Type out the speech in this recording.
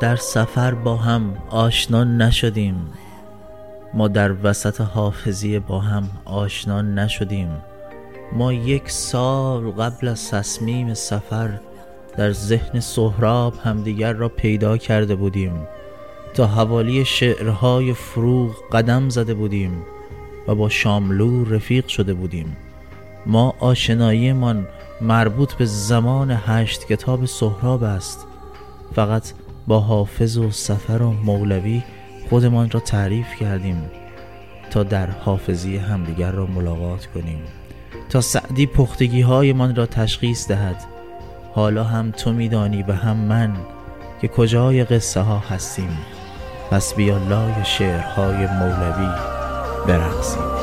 در سفر با هم آشنا نشدیم. ما در وسط حافظی با هم آشنا نشدیم. ما یک سال قبل از تصمیم سفر در ذهن سهراب همدیگر را پیدا کرده بودیم. تا حوالی شعرهای فروغ قدم زده بودیم و با شاملو رفیق شده بودیم. ما آشناییمان مربوط به زمان هشت کتاب سهراب است. فقط با حافظ و سفر و مولوی خودمان را تعریف کردیم تا در حافظی همدیگر را ملاقات کنیم. تا سعدی پختگی های من را تشخیص دهد. حالا هم تو میدانی و هم من که کجای قصه ها هستیم. پس بیا لای شعرهای مولوی برقصیم.